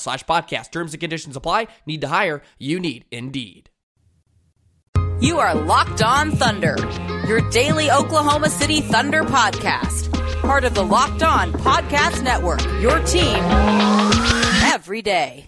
slash podcast. Terms and conditions apply. Need to hire? You need Indeed. You are Locked On Thunder, your daily Oklahoma City Thunder podcast. Part of the Locked On Podcast Network, your team every day.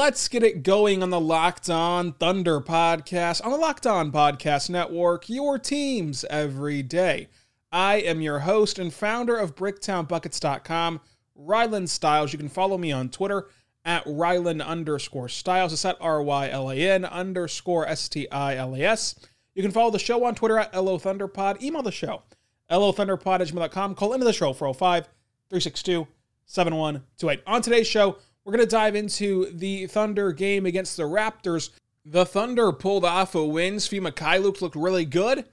Let's get it going on the Locked On Thunder podcast, on the Locked On Podcast Network, your teams every day. I am your host and founder of BricktownBuckets.com, Rylan Stiles. You can follow me on Twitter at Rylan underscore Stiles. It's at R Y L A N underscore S T I L A S. You can follow the show on Twitter at LO Thunderpod. Email the show, LOThunderpod at gmail.com. Call into the show 405 362 7128. On today's show, we're going to dive into the Thunder game against the Raptors. The Thunder pulled off a win. Svi Mykhailiuk looked really good.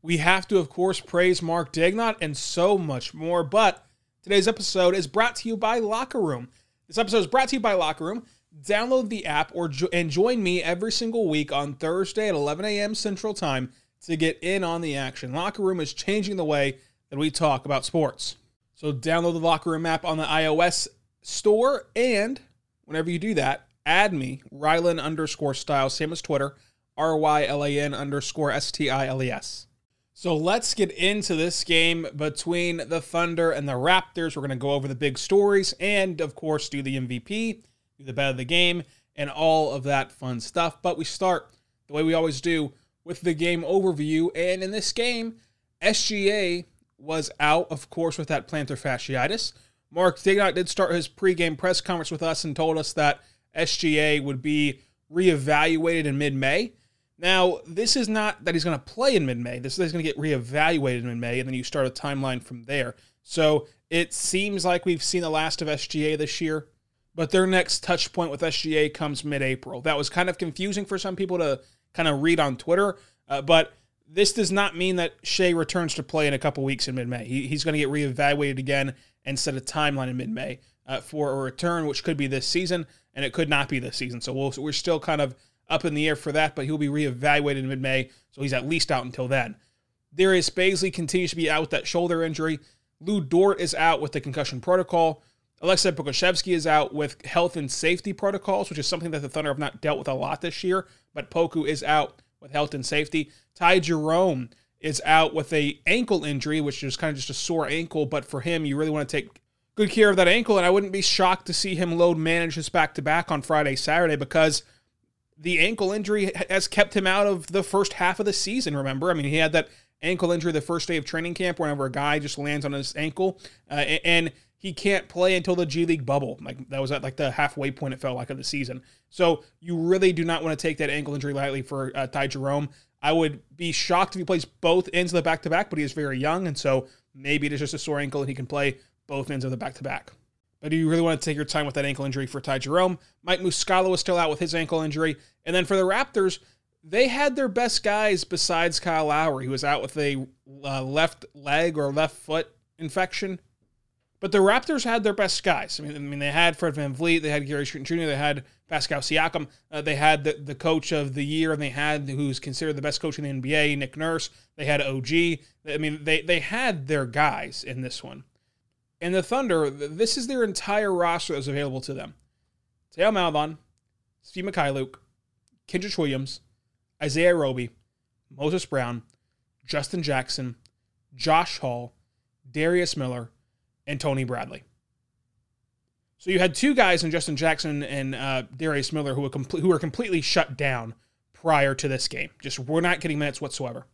We have to, of course, praise Mark Daigneault and so much more. But today's episode is brought to you by Locker Room. This episode is brought to you by Locker Room. Download the app or jo- and join me every single week on Thursday at 11 a.m. Central Time to get in on the action. Locker Room is changing the way that we talk about sports. So download the Locker Room app on the iOS store. And whenever you do that, add me, Rylan underscore style, same as Twitter, R Y L A N underscore S T I L E S. So let's get into this game between the Thunder and the Raptors. We're going to go over the big stories and, of course, do the MVP, do the bet of the game, and all of that fun stuff. But we start the way we always do with the game overview. And in this game, SGA was out, of course, with that plantar fasciitis. Mark Daigneault did start his pregame press conference with us and told us that SGA would be reevaluated in mid-May. Now, this is not that he's going to play in mid-May. This is going to get reevaluated in mid-May, and then you start a timeline from there. So it seems like we've seen the last of SGA this year, but their next touch point with SGA comes mid-April. That was kind of confusing for some people to kind of read on Twitter, uh, but this does not mean that Shai returns to play in a couple weeks in mid-May. He, he's going to get reevaluated again and set a timeline in mid-May uh, for a return, which could be this season, and it could not be this season. So we we are still kind of up in the air for that, but he'll be reevaluated in mid-May, so he's at least out until then. Darius Bazley continues to be out with that shoulder injury. Lu Dort is out with the concussion protocol. Aleksej Pokusevski is out with health and safety protocols, which is something that the Thunder have not dealt with a lot this year, but Poku is out with health and safety. Ty Jerome is out with a ankle injury, which is kind of just a sore ankle, but for him, you really want to take good care of that ankle, and I wouldn't be shocked to see him load manage his back to back on Friday, Saturday, because the ankle injury has kept him out of the first half of the season. Remember, I mean, he had that ankle injury the first day of training camp, whenever a guy just lands on his ankle, uh, and he can't play until the G League bubble. Like that was at like the halfway point it felt like of the season. So you really do not want to take that ankle injury lightly for uh, Ty Jerome. I would be shocked if he plays both ends of the back to back, but he is very young, and so maybe it is just a sore ankle and he can play both ends of the back to back. But do you really want to take your time with that ankle injury for Ty Jerome? Mike Muscala was still out with his ankle injury. And then for the Raptors, they had their best guys besides Kyle Lowry, who was out with a uh, left leg or left foot infection. But the Raptors had their best guys. I mean, I mean they had Fred VanVleet, they had Gary Trent Jr., they had Pascal Siakam, uh, they had the, the coach of the year, and they had who's considered the best coach in the NBA, Nick Nurse. They had OG. I mean, they, they had their guys in this one. And the Thunder, this is their entire roster that's available to them. Theo Maledon, Svi Mykhailiuk, Kenrich Williams, Isaiah Roby, Moses Brown, Justin Jackson, Josh Hall, Darius Miller, and Tony Bradley. So you had two guys in Justin Jackson and uh, Darius Miller who were, who were completely shut down prior to this game. Just were not getting minutes whatsoever.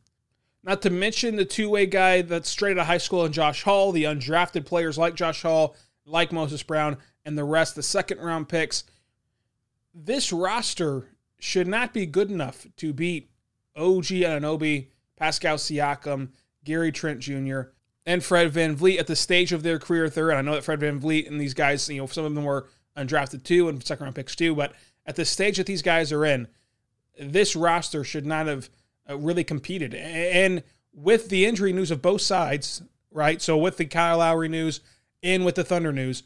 Not to mention the two way guy that's straight out of high school and Josh Hall, the undrafted players like Josh Hall, like Moses Brown, and the rest, the second round picks. This roster should not be good enough to beat OG Anunoby, Pascal Siakam, Gary Trent Jr., and Fred VanVleet at the stage of their career third. And I know that Fred VanVleet and these guys, you know, some of them were undrafted too and second round picks too, but at the stage that these guys are in, this roster should not have uh, really competed. And with the injury news of both sides, right? So with the Kyle Lowry news and with the Thunder news,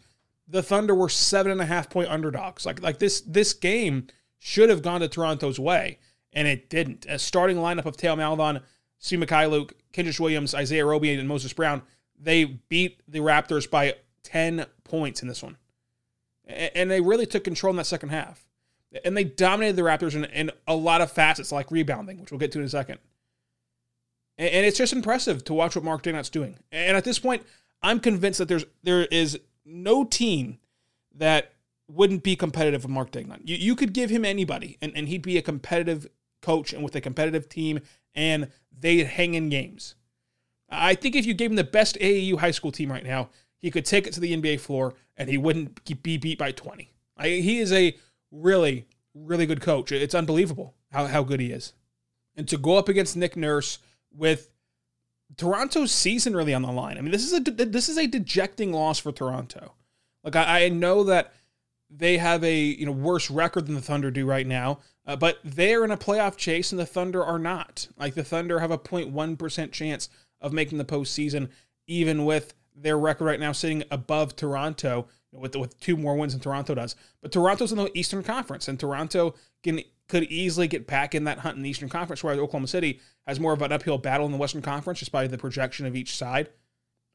the Thunder were seven and a half point underdogs. Like like this this game should have gone to Toronto's way, and it didn't. A starting lineup of Theo Maledon, Svi Mykhailiuk, Kenrich Williams, Isaiah Roby, and Moses Brown, they beat the Raptors by 10 points in this one. And they really took control in that second half. And they dominated the Raptors in, in a lot of facets, like rebounding, which we'll get to in a second. And it's just impressive to watch what Mark Daigneault's doing. And at this point, I'm convinced that there's there is no team that wouldn't be competitive with Mark Daigneault. You, you could give him anybody, and, and he'd be a competitive coach and with a competitive team, and they'd hang in games. I think if you gave him the best AAU high school team right now, he could take it to the NBA floor and he wouldn't be beat by 20. I, he is a really, really good coach. It's unbelievable how, how good he is. And to go up against Nick Nurse with Toronto's season really on the line. I mean, this is a this is a dejecting loss for Toronto. Like I, I know that they have a you know worse record than the Thunder do right now, uh, but they're in a playoff chase and the Thunder are not. Like the Thunder have a 0.1 percent chance of making the postseason, even with their record right now sitting above Toronto with with two more wins than Toronto does. But Toronto's in the Eastern Conference, and Toronto can could easily get back in that hunt in the Eastern Conference, whereas Oklahoma City has more of an uphill battle in the Western Conference just by the projection of each side.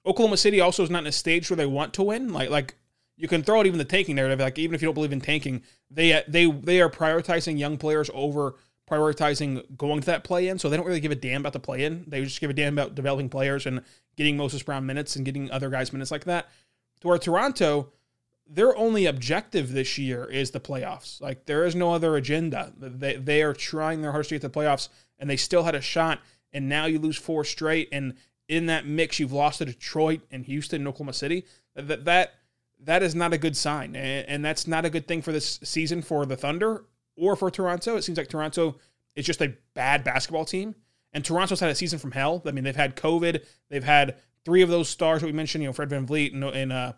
Oklahoma City also is not in a stage where they want to win. Like like you can throw out even the tanking narrative. Like even if you don't believe in tanking, they they they are prioritizing young players over prioritizing going to that play in. So they don't really give a damn about the play in. They just give a damn about developing players and getting Moses Brown minutes and getting other guys minutes like that. To where Toronto, their only objective this year is the playoffs. Like there is no other agenda. They they are trying their hardest to get the playoffs, and they still had a shot. And now you lose four straight, and in that mix, you've lost to Detroit and Houston and Oklahoma City. That that that is not a good sign, and, that's not a good thing for this season for the Thunder or for Toronto. It seems like Toronto is just a bad basketball team, and Toronto's had a season from hell. I mean, they've had COVID, they've had three of those stars that we mentioned, you know, Fred VanVleet and, and uh,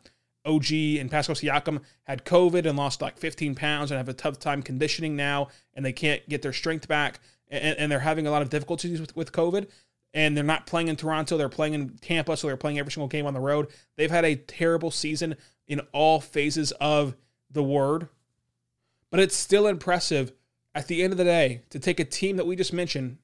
OG and Pascal Siakam had COVID and lost like 15 pounds and have a tough time conditioning now, and they can't get their strength back, and, and they're having a lot of difficulties with, with COVID. And they're not playing in Toronto; they're playing in Tampa, so they're playing every single game on the road. They've had a terrible season in all phases of the word, but it's still impressive at the end of the day to take a team that we just mentioned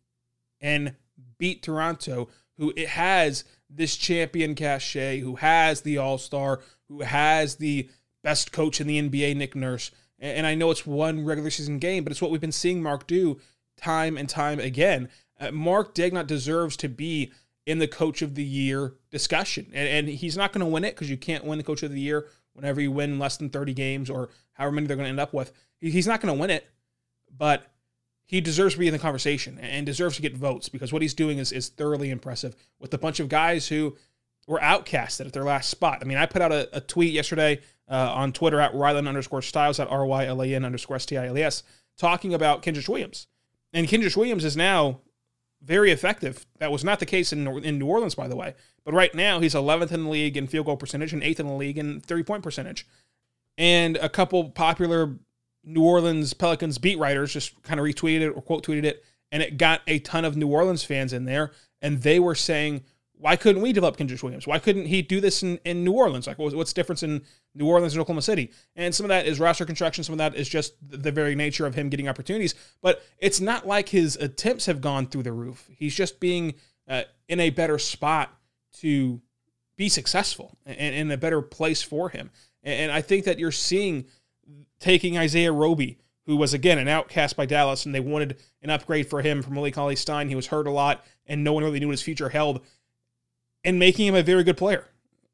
and beat Toronto, who it has this champion cachet, who has the All Star, who has the best coach in the NBA, Nick Nurse. And I know it's one regular season game, but it's what we've been seeing Mark do time and time again. Uh, Mark Daigneault deserves to be in the coach of the year discussion. And, and he's not going to win it because you can't win the coach of the year whenever you win less than 30 games or however many they're going to end up with. He's not going to win it, but he deserves to be in the conversation and deserves to get votes because what he's doing is, is thoroughly impressive with a bunch of guys who were outcasted at their last spot. I mean, I put out a, a tweet yesterday uh, on Twitter at Rylan underscore Stiles at R Y L A N underscore S T I L E S talking about Kenrich Williams. And Kenrich Williams is now very effective. That was not the case in, in New Orleans, by the way. But right now, he's 11th in the league in field goal percentage and 8th in the league in three point percentage. And a couple popular New Orleans Pelicans beat writers just kind of retweeted it or quote tweeted it, and it got a ton of New Orleans fans in there. And they were saying, why couldn't we develop Kenrich Williams? Why couldn't he do this in, in New Orleans? Like, what's the difference in New Orleans and Oklahoma City? And some of that is roster construction. Some of that is just the very nature of him getting opportunities. But it's not like his attempts have gone through the roof. He's just being uh, in a better spot to be successful and in a better place for him. And I think that you're seeing taking Isaiah Roby, who was again an outcast by Dallas, and they wanted an upgrade for him from Malik Cauley-Stein. He was hurt a lot, and no one really knew what his future held and making him a very good player.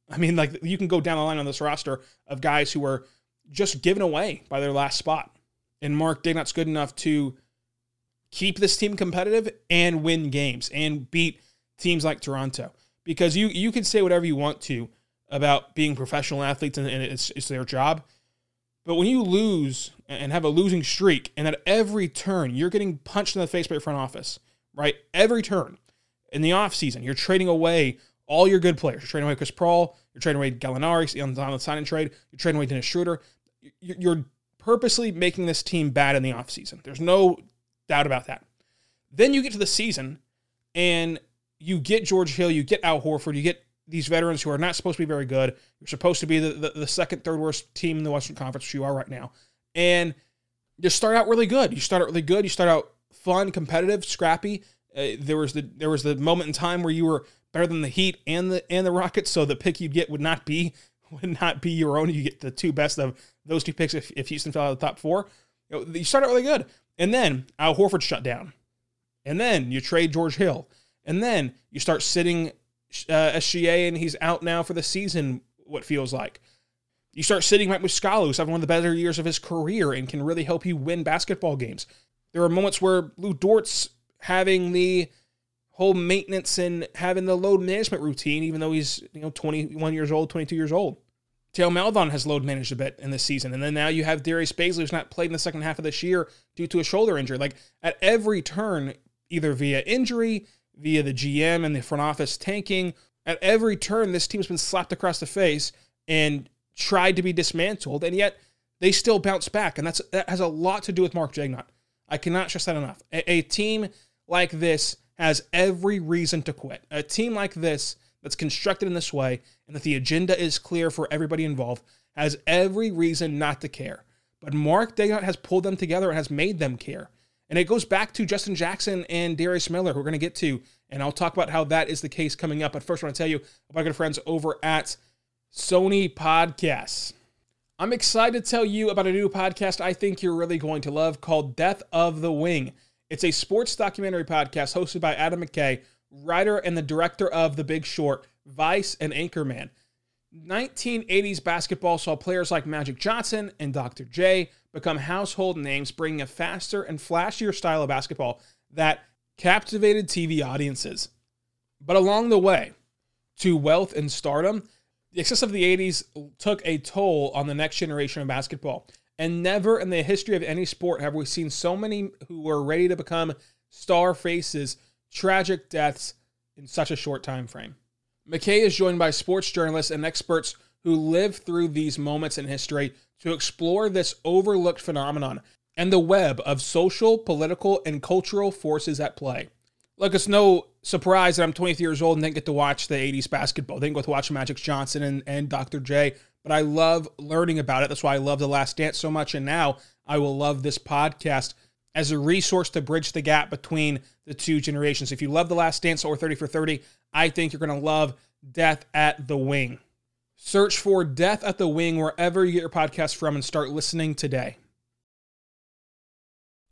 I mean, like you can go down the line on this roster of guys who were just given away by their last spot. And Mark Daigneault's good enough to keep this team competitive and win games and beat teams like Toronto. Because you you can say whatever you want to about being professional athletes and, and it's, it's their job. But when you lose and have a losing streak, and at every turn you're getting punched in the face by your front office, right? Every turn in the offseason, you're trading away all your good players. You're trading away Chris Paul. You're trading away Gallinari on the sign and trade. You're trading away Dennis Schroeder. You're purposely making this team bad in the offseason. There's no doubt about that. Then you get to the season and you get George Hill, you get Al Horford, you get these veterans who are not supposed to be very good. You're supposed to be the, the, the second, third worst team in the Western Conference, which you are right now. And you start out really good. You start out really good. You start out fun, competitive, scrappy. Uh, there was the there was the moment in time where you were better than the Heat and the and the Rockets. So the pick you'd get would not be would not be your own. You get the two best of those two picks if, if Houston fell out of the top four. You, know, you start out really good, and then Al Horford shut down, and then you trade George Hill, and then you start sitting uh, SGA, and he's out now for the season. What feels like. You start sitting Mike Muscala, who's having one of the better years of his career and can really help you win basketball games. There are moments where Lu Dort's having the whole maintenance and having the load management routine, even though he's you know 21 years old, 22 years old. Theo Maledon has load managed a bit in this season, and then now you have Darius Bazley, who's not played in the second half of this year due to a shoulder injury. Like at every turn, either via injury, via the GM and the front office tanking, at every turn, this team's been slapped across the face and tried to be dismantled, and yet they still bounce back, and that's that has a lot to do with Mark Daigneault. I cannot stress that enough. A, a team like this has every reason to quit. A team like this, that's constructed in this way, and that the agenda is clear for everybody involved, has every reason not to care. But Mark Daigneault has pulled them together and has made them care. And it goes back to Justin Jackson and Darius Miller, who we're going to get to. And I'll talk about how that is the case coming up. But first, I want to tell you about good friends over at Sony Podcasts. I'm excited to tell you about a new podcast I think you're really going to love called Death at the Wing. It's a sports documentary podcast hosted by Adam McKay, writer and the director of The Big Short, Vice, and Anchorman. 1980s basketball saw players like Magic Johnson and Dr. J become household names, bringing a faster and flashier style of basketball that captivated TV audiences. But along the way to wealth and stardom, the excess of the 80s took a toll on the next generation of basketball. And never in the history of any sport have we seen so many who were ready to become star faces tragic deaths in such a short time frame. McKay is joined by sports journalists and experts who live through these moments in history to explore this overlooked phenomenon and the web of social, political, and cultural forces at play. Look, it's no surprise that I'm 23 years old and didn't get to watch the 80s basketball. Didn't get to watch Magic Johnson and, and Dr. J but I love learning about it. That's why I love The Last Dance so much. And now I will love this podcast as a resource to bridge the gap between the two generations. If you love The Last Dance or 30 for 30, I think you're going to love Death at the Wing. Search for Death at the Wing wherever you get your podcast from and start listening today.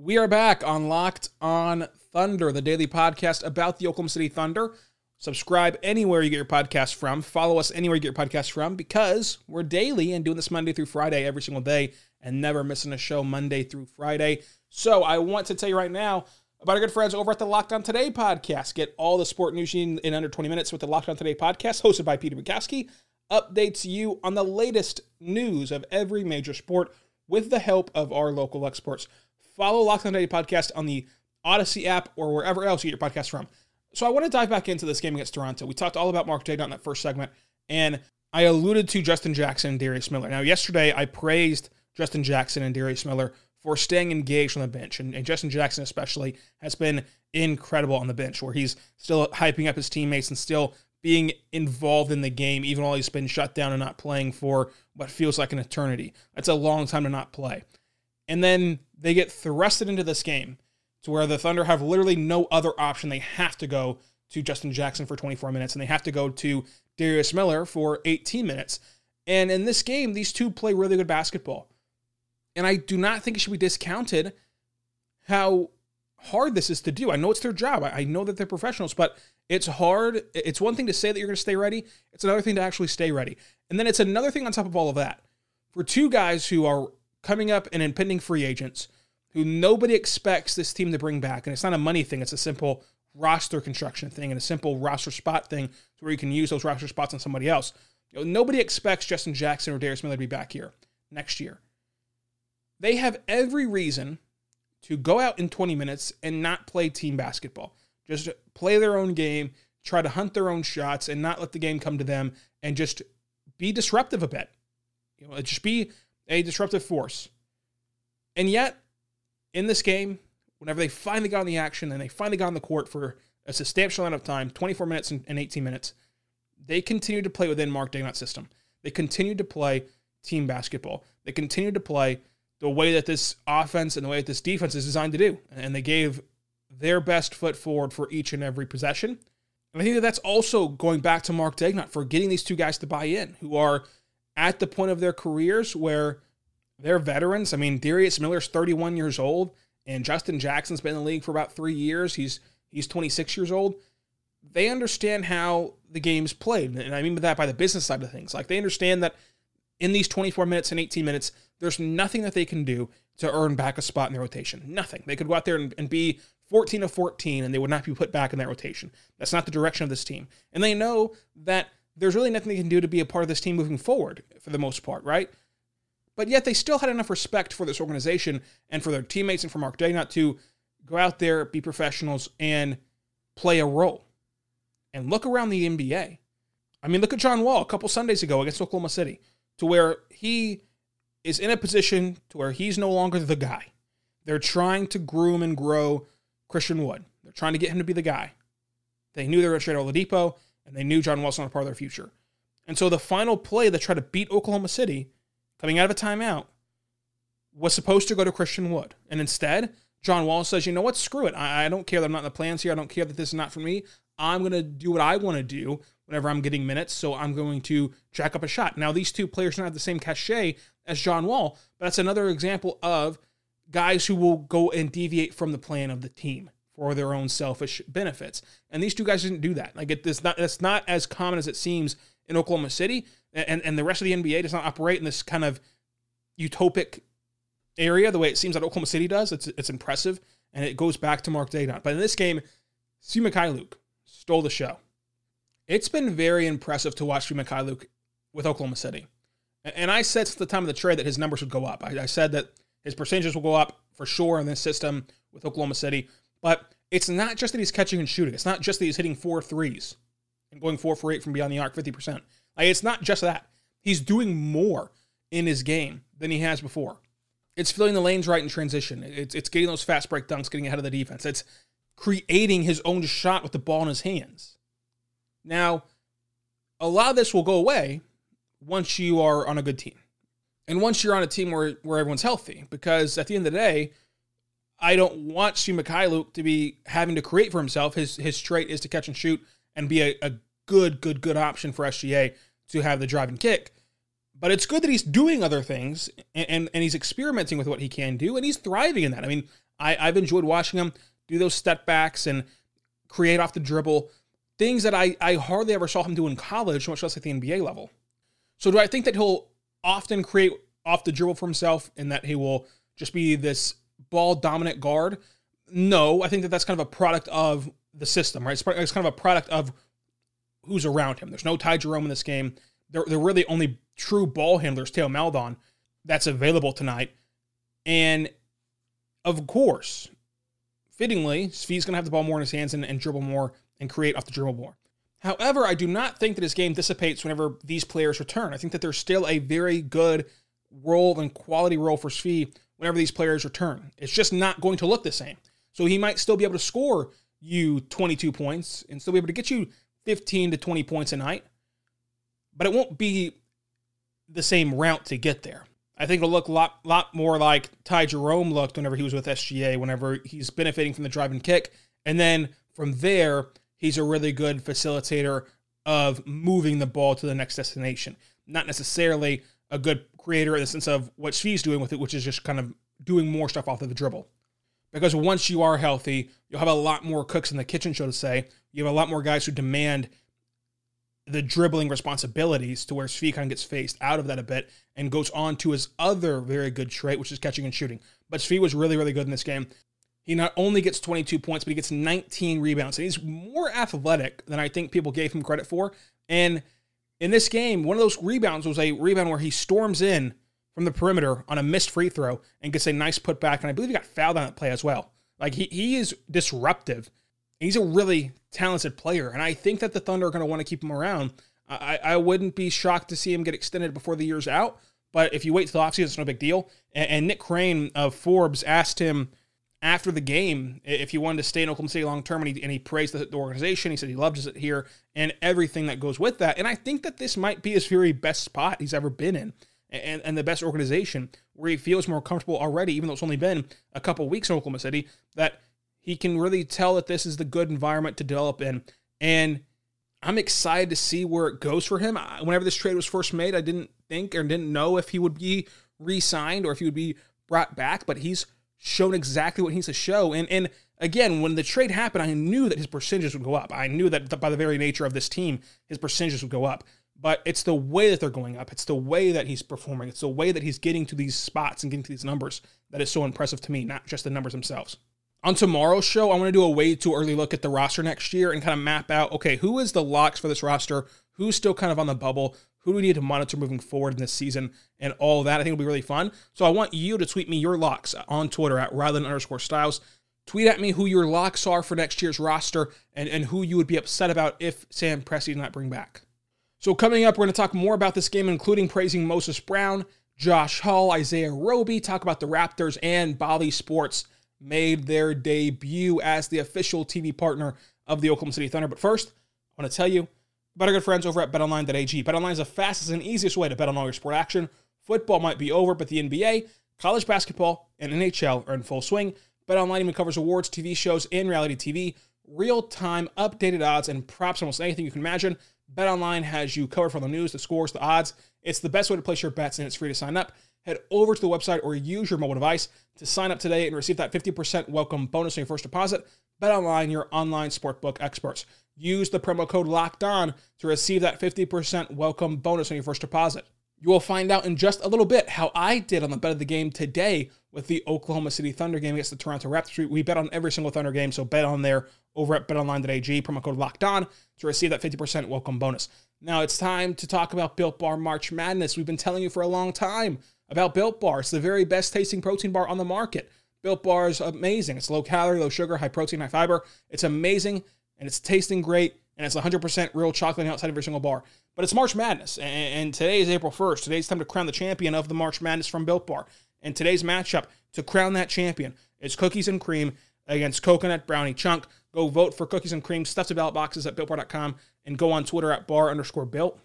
We are back on Locked on Thunder, the daily podcast about the Oklahoma City Thunder. Subscribe anywhere you get your podcast from. Follow us anywhere you get your podcast from because we're daily and doing this Monday through Friday every single day and never missing a show Monday through Friday. So I want to tell you right now about our good friends over at the Locked On Today podcast. Get all the sport news in, in under 20 minutes with the Locked On Today podcast, hosted by Peter Bukowski. Updates you on the latest news of every major sport with the help of our local experts. Follow Locked On podcast on the Odyssey app or wherever else you get your podcast from. So I want to dive back into this game against Toronto. We talked all about Mark Daigneault in that first segment, and I alluded to Justin Jackson and Darius Miller. Now, yesterday I praised Justin Jackson and Darius Miller for staying engaged on the bench, and, and Justin Jackson especially has been incredible on the bench, where he's still hyping up his teammates and still being involved in the game, even while he's been shut down and not playing for what feels like an eternity. That's a long time to not play. And then they get thrusted into this game to where the Thunder have literally no other option. They have to go to Justin Jackson for 24 minutes and they have to go to Darius Miller for 18 minutes. And in this game, these two play really good basketball. And I do not think it should be discounted how hard this is to do. I know it's their job. I know that they're professionals, but it's hard. It's one thing to say that you're going to stay ready, it's another thing to actually stay ready. And then it's another thing on top of all of that. For two guys who are coming up and impending free agents, who nobody expects this team to bring back. And it's not a money thing, it's a simple roster construction thing and a simple roster spot thing where you can use those roster spots on somebody else. You know, nobody expects Justin Jackson or Darius Miller to be back here next year. They have every reason to go out in 20 minutes and not play team basketball. Just play their own game, try to hunt their own shots, and not let the game come to them, and just be disruptive a bit. You know, just be a disruptive force. And yet, in this game, whenever they finally got in the action and they finally got on the court for a substantial amount of time 24 minutes and 18 minutes they continued to play within Mark Daigneault's system. They continued to play team basketball. They continued to play the way that this offense and the way that this defense is designed to do. And they gave their best foot forward for each and every possession. And I think that that's also going back to Mark Daigneault for getting these two guys to buy in who are at the point of their careers where they're veterans. I mean, Darius Miller's 31 years old, and Justin Jackson's been in the league for about three years. He's he's 26 years old. They understand how the game's played, and I mean that by the business side of things. Like they understand that in these 24 minutes and 18 minutes, there's nothing that they can do to earn back a spot in the rotation. Nothing. They could go out there and, and be 14 of 14, and they would not be put back in that rotation. That's not the direction of this team. And they know that there's really nothing they can do to be a part of this team moving forward for the most part, right? But yet they still had enough respect for this organization and for their teammates and for Mark Day not to go out there, be professionals, and play a role. And look around the NBA. I mean, look at John Wall a couple Sundays ago against Oklahoma City, to where he is in a position to where he's no longer the guy. They're trying to groom and grow Christian Wood. They're trying to get him to be the guy. They knew they were going to trade Oladipo, and they knew John Wall's not a part of their future. And so the final play that tried to beat Oklahoma City coming out of a timeout, was supposed to go to Christian Wood. And instead, John Wall says, you know what, screw it. I, I don't care that I'm not in the plans here. I don't care that this is not for me. I'm going to do what I want to do whenever I'm getting minutes. So I'm going to jack up a shot. Now, these two players don't have the same cachet as John Wall, but that's another example of guys who will go and deviate from the plan of the team for their own selfish benefits. And these two guys didn't do that. Like it, it's not, it's not as common as it seems in Oklahoma City and, and the rest of the NBA does not operate in this kind of utopic area the way it seems that Oklahoma City does. It's it's impressive, and it goes back to Mark Daigneault. But in this game, Svi Luke stole the show. It's been very impressive to watch Svi Luke with Oklahoma City. And I said since the time of the trade that his numbers would go up. I, I said that his percentages will go up for sure in this system with Oklahoma City. But it's not just that he's catching and shooting. It's not just that he's hitting four threes and going four for eight from beyond the arc, 50%. Like, it's not just that. He's doing more in his game than he has before. It's filling the lanes right in transition. It's, it's getting those fast break dunks, getting ahead of the defense. It's creating his own shot with the ball in his hands. Now, a lot of this will go away once you are on a good team. And once you're on a team where, where everyone's healthy, because at the end of the day, I don't want Svi Mykhailiuk to be having to create for himself. His his trait is to catch and shoot and be a, a good, good, good option for SGA to have the drive and kick. But it's good that he's doing other things and, and, and he's experimenting with what he can do, and he's thriving in that. I mean, I, I've enjoyed watching him do those step backs and create off the dribble, things that I, I hardly ever saw him do in college, much less at the NBA level. So do I think that he'll often create off the dribble for himself and that he will just be this ball dominant guard? No, I think that that's kind of a product of the system, right? It's kind of a product of who's around him. There's no Ty Jerome in this game. They're, they're really only true ball handlers, Theo Maledon, that's available tonight. And of course, fittingly, Svi's going to have the ball more in his hands and, and dribble more and create off the dribble more. However, I do not think that his game dissipates whenever these players return. I think that there's still a very good role and quality role for Svi whenever these players return. It's just not going to look the same. So he might still be able to score you 22 points and still be able to get you 15 to 20 points a night, but it won't be the same route to get there. I think it'll look a lot, lot more like Ty Jerome looked whenever he was with SGA, whenever he's benefiting from the drive and kick. And then from there, he's a really good facilitator of moving the ball to the next destination. Not necessarily a good creator in the sense of what Svi's doing with it, which is just kind of doing more stuff off of the dribble. Because once you are healthy, you'll have a lot more cooks in the kitchen, so to say. You have a lot more guys who demand the dribbling responsibilities to where Svi kind of gets phased out of that a bit and goes on to his other very good trait, which is catching and shooting. But Svi was really, really good in this game. He not only gets 22 points, but he gets 19 rebounds. And he's more athletic than I think people gave him credit for. And in this game, one of those rebounds was a rebound where he storms in from the perimeter on a missed free throw and gets a nice putback. And I believe he got fouled on that play as well. Like he, he is disruptive. He's a really talented player. And I think that the Thunder are going to want to keep him around. I, I wouldn't be shocked to see him get extended before the year's out. But if you wait till the offseason, it's no big deal. And, and Nick Crain of Forbes asked him after the game if he wanted to stay in Oklahoma City long term, and he, and he praised the, the, organization. He said he loves it here and everything that goes with that. And I think that this might be his very best spot he's ever been in and, and the best organization where he feels more comfortable already, even though it's only been a couple weeks in Oklahoma City, that he can really tell that this is the good environment to develop in. And I'm excited to see where it goes for him. Whenever this trade was first made, I didn't think or didn't know if he would be re signed or if he would be brought back, but he's shown exactly what he needs to show. And, and again, when the trade happened, I knew that his percentages would go up. I knew that by the very nature of this team, his percentages would go up but it's the way that they're going up. It's the way that he's performing. It's the way that he's getting to these spots and getting to these numbers that is so impressive to me, not just the numbers themselves. On tomorrow's show, I want to do a way too early look at the roster next year and kind of map out okay, who is the locks for this roster? Who's still kind of on the bubble? Who do we need to monitor moving forward in this season and all that? I think it'll be really fun. So I want you to tweet me your locks on Twitter at Rylan underscore Stiles. Tweet at me who your locks are for next year's roster and, and who you would be upset about if Sam Presti did not bring back. So, coming up, we're going to talk more about this game, including praising Moses Brown, Josh Hall, Isaiah Roby, talk about the Raptors, and Bally Sports made their debut as the official TV partner of the Oklahoma City Thunder. But first, I want to tell you our good friends over at betonline.ag. Betonline is the fastest and easiest way to bet on all your sport action. Football might be over, but the NBA, college basketball, and NHL are in full swing. BetOnline even covers awards, TV shows, and reality TV, real time updated odds, and props almost anything you can imagine. BetOnline has you covered for the news, the scores, the odds. It's the best way to place your bets, and it's free to sign up. Head over to the website or use your mobile device to sign up today and receive that 50% welcome bonus on your first deposit. BetOnline, your online sportbook experts. Use the promo code Locked On to receive that 50% welcome bonus on your first deposit. You will find out in just a little bit how I did on the bet of the game today with the Oklahoma City Thunder game against the Toronto Raptors. We bet on every single Thunder game, so bet on there over at betonline.ag, promo code locked on to receive that 50% welcome bonus. Now it's time to talk about Built Bar March Madness. We've been telling you for a long time about Built Bar. It's the very best tasting protein bar on the market. Built Bar is amazing. It's low calorie, low sugar, high protein, high fiber. It's amazing and it's tasting great and it's 100% real chocolate outside every single bar. But it's March Madness and today is April 1st. Today's time to crown the champion of the March Madness from Built Bar. And today's matchup to crown that champion is cookies and cream against coconut brownie chunk. Go vote for cookies and cream stuffed to ballot boxes at builtbar.com and go on Twitter at bar underscore built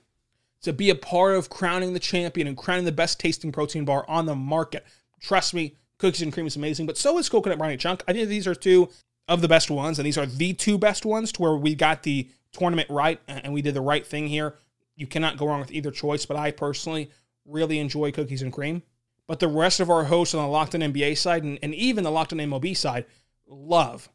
to be a part of crowning the champion and crowning the best tasting protein bar on the market. Trust me, cookies and cream is amazing, but so is coconut brownie chunk. I think these are two of the best ones, and these are the two best ones to where we got the tournament right and we did the right thing here. You cannot go wrong with either choice, but I personally really enjoy cookies and cream. but the rest of our hosts on the Locked On NBA side and, and even the Locked On MLB side love,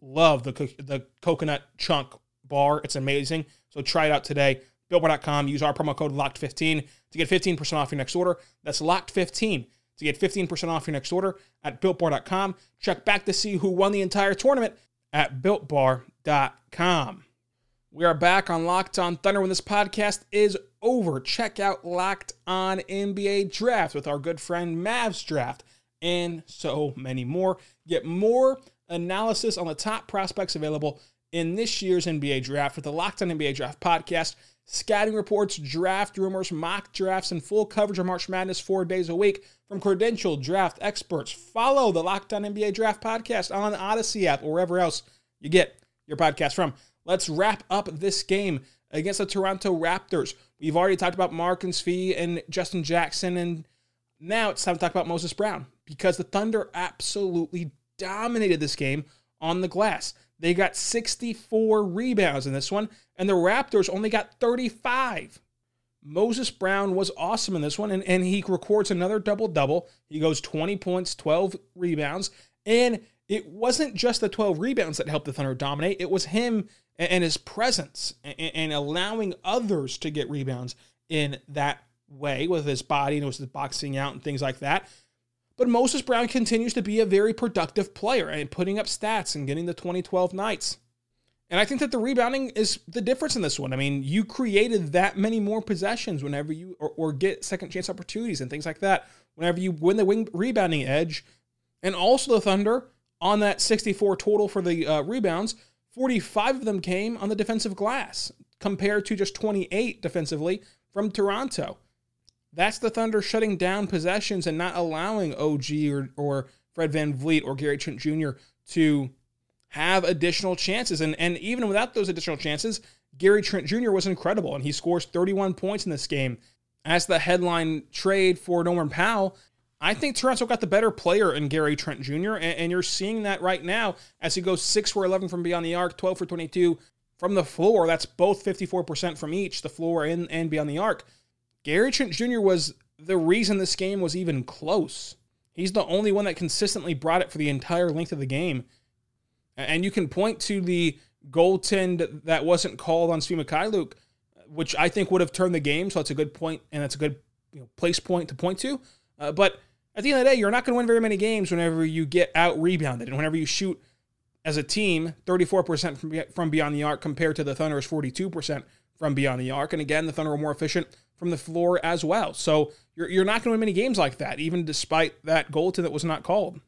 love the the coconut chunk bar. It's amazing. So try it out today. BuiltBar.com. Use our promo code Locked15 to get 15% off your next order. That's Locked15 to get 15% off your next order at BuiltBar.com. Check back to see who won the entire tournament at BuiltBar.com. We are back on Locked On Thunder when this podcast is over. Check out Locked On NBA Draft with our good friend Mavs Draft and so many more. Get more analysis on the top prospects available in this year's NBA Draft with the Locked On NBA Draft podcast, scouting reports, draft rumors, mock drafts, and full coverage of March Madness four days a week from credentialed draft experts. Follow the Locked On NBA Draft podcast on Odyssey app or wherever else you get your podcast from. Let's wrap up this game against the Toronto Raptors. We've already talked about Markkanen Svi and Justin Jackson, and now it's time to talk about Moses Brown because the Thunder absolutely dominated this game on the glass. They got 64 rebounds in this one, and the Raptors only got 35. Moses Brown was awesome in this one, and, and he records another double double. He goes 20 points, 12 rebounds, and it wasn't just the 12 rebounds that helped the Thunder dominate, it was him and his presence and allowing others to get rebounds in that way with his body and with his boxing out and things like that. But Moses Brown continues to be a very productive player and putting up stats and getting the 2012 nights. And I think that the rebounding is the difference in this one. I mean, you created that many more possessions whenever you or, or get second chance opportunities and things like that. Whenever you win the wing rebounding edge, and also the Thunder on that 64 total for the uh, rebounds, 45 of them came on the defensive glass compared to just 28 defensively from Toronto. That's the Thunder shutting down possessions and not allowing OG or, or Fred VanVleet or Gary Trent Jr. to have additional chances. And, and even without those additional chances, Gary Trent Jr. was incredible and he scores 31 points in this game. As the headline trade for Norman Powell, I think Toronto got the better player in Gary Trent Jr., and, and, you're seeing that right now as he goes 6 for 11 from beyond the arc, 12 for 22 from the floor. That's both 54% from each, the floor and, and beyond the arc. Gary Trent Jr. was the reason this game was even close. He's the only one that consistently brought it for the entire length of the game. And you can point to the goaltend that wasn't called on Svi Mykhailiuk, which I think would have turned the game. So that's a good point, and that's a good you know, place point to point to. Uh, but at the end of the day, you're not going to win very many games whenever you get out rebounded and whenever you shoot as a team 34% from, from beyond the arc compared to the Thunder's 42% from beyond the arc. And again, the Thunder are more efficient from the floor as well. So you're, you're not going to win many games like that, even despite that goal to that was not called.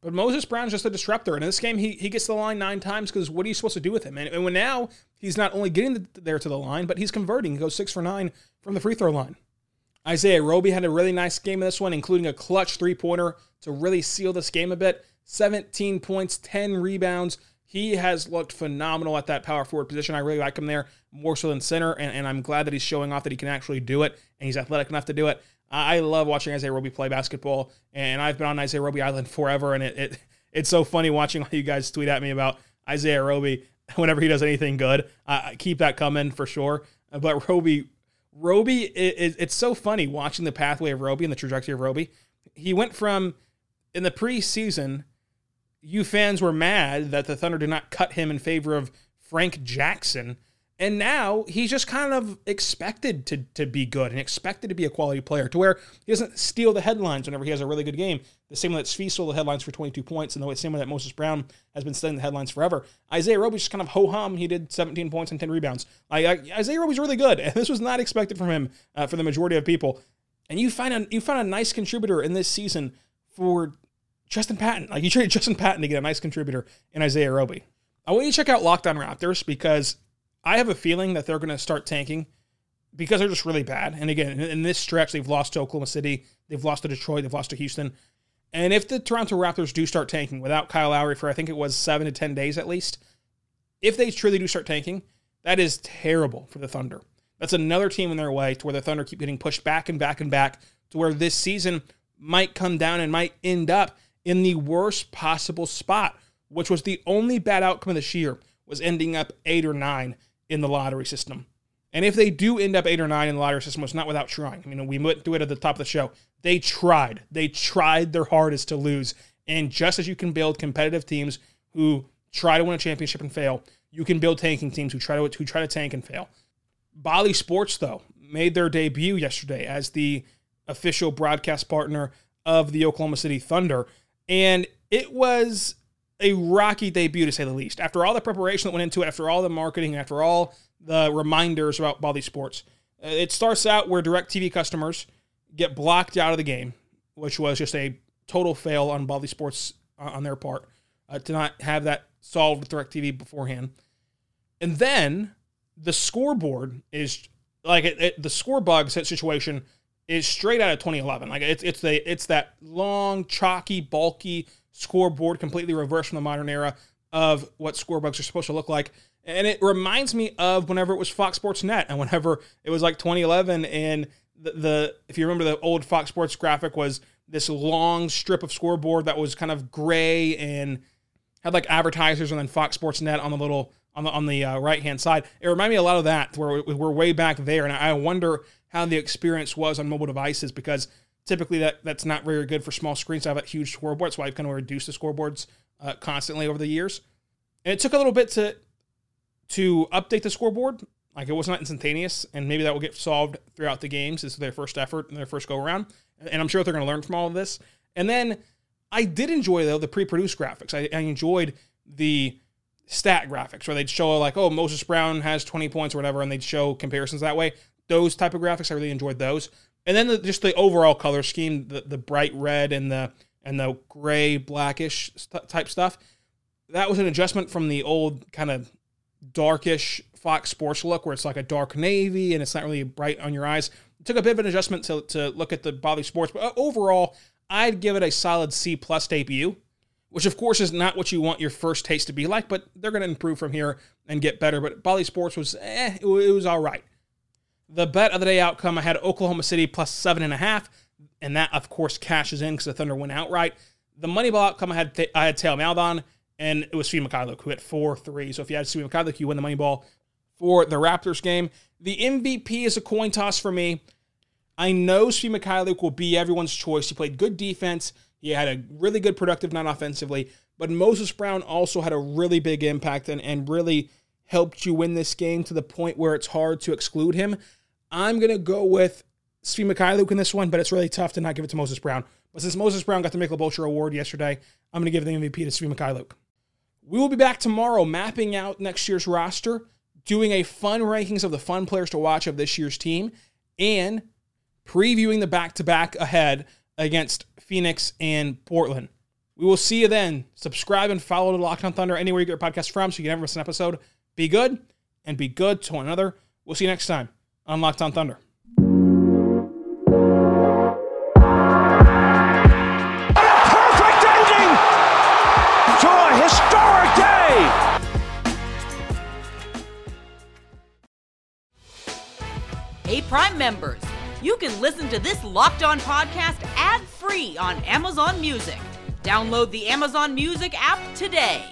But Moses Brown's just a disruptor. And in this game, he, he gets to the line nine times because what are you supposed to do with him? And, and when now he's not only getting the, there to the line, but he's converting. He goes six for nine from the free throw line. Isaiah Roby had a really nice game in this one, including a clutch three pointer to really seal this game a bit. 17 points, 10 rebounds. He has looked phenomenal at that power forward position. I really like him there more so than center, and, and I'm glad that he's showing off that he can actually do it and he's athletic enough to do it. I love watching Isaiah Roby play basketball, and I've been on Isaiah Roby Island forever, and it, it it's so funny watching all you guys tweet at me about Isaiah Roby whenever he does anything good. I keep that coming for sure. But Roby Roby, it, it's so funny watching the pathway of Roby and the trajectory of Roby. He went from in the preseason, you fans were mad that the Thunder did not cut him in favor of Frank Jackson. And now he's just kind of expected to, to be good and expected to be a quality player to where he doesn't steal the headlines whenever he has a really good game. The same way that Svi stole the headlines for 22 points, and the same way that Moses Brown has been stealing the headlines forever. Isaiah Roby's just kind of ho hum. He did 17 points and 10 rebounds. Like, Isaiah Roby's really good, and this was not expected from him uh, for the majority of people. And you find a you find a nice contributor in this season for Justin Patton. Like you traded Justin Patton to get a nice contributor in Isaiah Roby. I want you to check out Locked On Raptors because I have a feeling that they're going to start tanking because they're just really bad. And again, in this stretch, they've lost to Oklahoma City, they've lost to Detroit, they've lost to Houston. And if the Toronto Raptors do start tanking without Kyle Lowry for I think it was seven to 10 days at least, if they truly do start tanking, that is terrible for the Thunder. That's another team in their way to where the Thunder keep getting pushed back and back and back to where this season might come down and might end up in the worst possible spot, which was the only bad outcome of this year, was ending up eight or nine in the lottery system. And if they do end up eight or nine in the lottery system, it's not without trying. I mean, we went through it at the top of the show. They tried. They tried their hardest to lose. And just as you can build competitive teams who try to win a championship and fail, you can build tanking teams who try to who try to tank and fail. Bally Sports, though, made their debut yesterday as the official broadcast partner of the Oklahoma City Thunder. And it was a rocky debut to say the least. After all the preparation that went into it, after all the marketing, after all the reminders about Bally Sports, uh, it starts out where DirecTV customers get blocked out of the game, which was just a total fail on Bally Sports uh, on their part uh, to not have that solved with DirecTV beforehand. And then the scoreboard is like it, it, the score bug situation is straight out of 2011. Like it's it's the it's that long, chalky, bulky scoreboard, completely reversed from the modern era of what score bugs are supposed to look like. And it reminds me of whenever it was Fox Sports Net and whenever it was like 2011 and the, the if you remember the old Fox Sports graphic was this long strip of scoreboard that was kind of gray and had like advertisers and then Fox Sports Net on the little on the on the uh, right hand side. It reminded me a lot of that where we're way back there, and I wonder how the experience was on mobile devices because typically that that's not very good for small screens to have that huge scoreboard. Why I've kind of reduced the scoreboards uh, constantly over the years. And it took a little bit to to update the scoreboard. Like it was not instantaneous, and maybe that will get solved throughout the games. This is their first effort and their first go around, and I'm sure they're going to learn from all of this. And then I did enjoy though the pre-produced graphics. I, I enjoyed the stat graphics where they'd show like, oh, Moses Brown has 20 points or whatever, and they'd show comparisons that way. Those type of graphics, I really enjoyed those. And then the, just the overall color scheme, the, the bright red and the and the gray blackish st- type stuff. That was an adjustment from the old kind of darkish Fox Sports look, where it's like a dark navy and it's not really bright on your eyes. It took a bit of an adjustment to, to look at the Bally Sports, but uh, overall, I'd give it a solid C plus debut, which of course is not what you want your first taste to be like, but they're going to improve from here and get better. But Bally Sports was, eh, it was all right. The bet of the day outcome, I had Oklahoma City plus seven and a half, and that of course cashes in because the Thunder went outright. The money ball outcome, I had th- I had Theo Maledon, and it was Svi Mykhailiuk who hit four three. So if you had Svi Mykhailiuk, you win the money ball for the Raptors game. The MVP is a coin toss for me. I know Svi Mykhailiuk will be everyone's choice. He played good defense. He had a really good productive night offensively. But Moses Brown also had a really big impact and, and really helped you win this game to the point where it's hard to exclude him. I'm going to go with Svi Mykhailiuk in this one, but it's really tough to not give it to Moses Brown. But since Moses Brown got the Michelob Ultra Award yesterday, I'm going to give the MVP to Svi Mykhailiuk. We will be back tomorrow mapping out next year's roster, doing a fun rankings of the fun players to watch of this year's team, and previewing the back to back ahead against Phoenix and Portland. We will see you then. Subscribe and follow the Locked On Thunder anywhere you get your podcast from so you can never miss an episode. Be good and be good to one another. We'll see you next time on Locked On Thunder. perfect ending to a historic day. Hey, Prime members, you can listen to this Locked On podcast ad free on Amazon Music. Download the Amazon Music app today.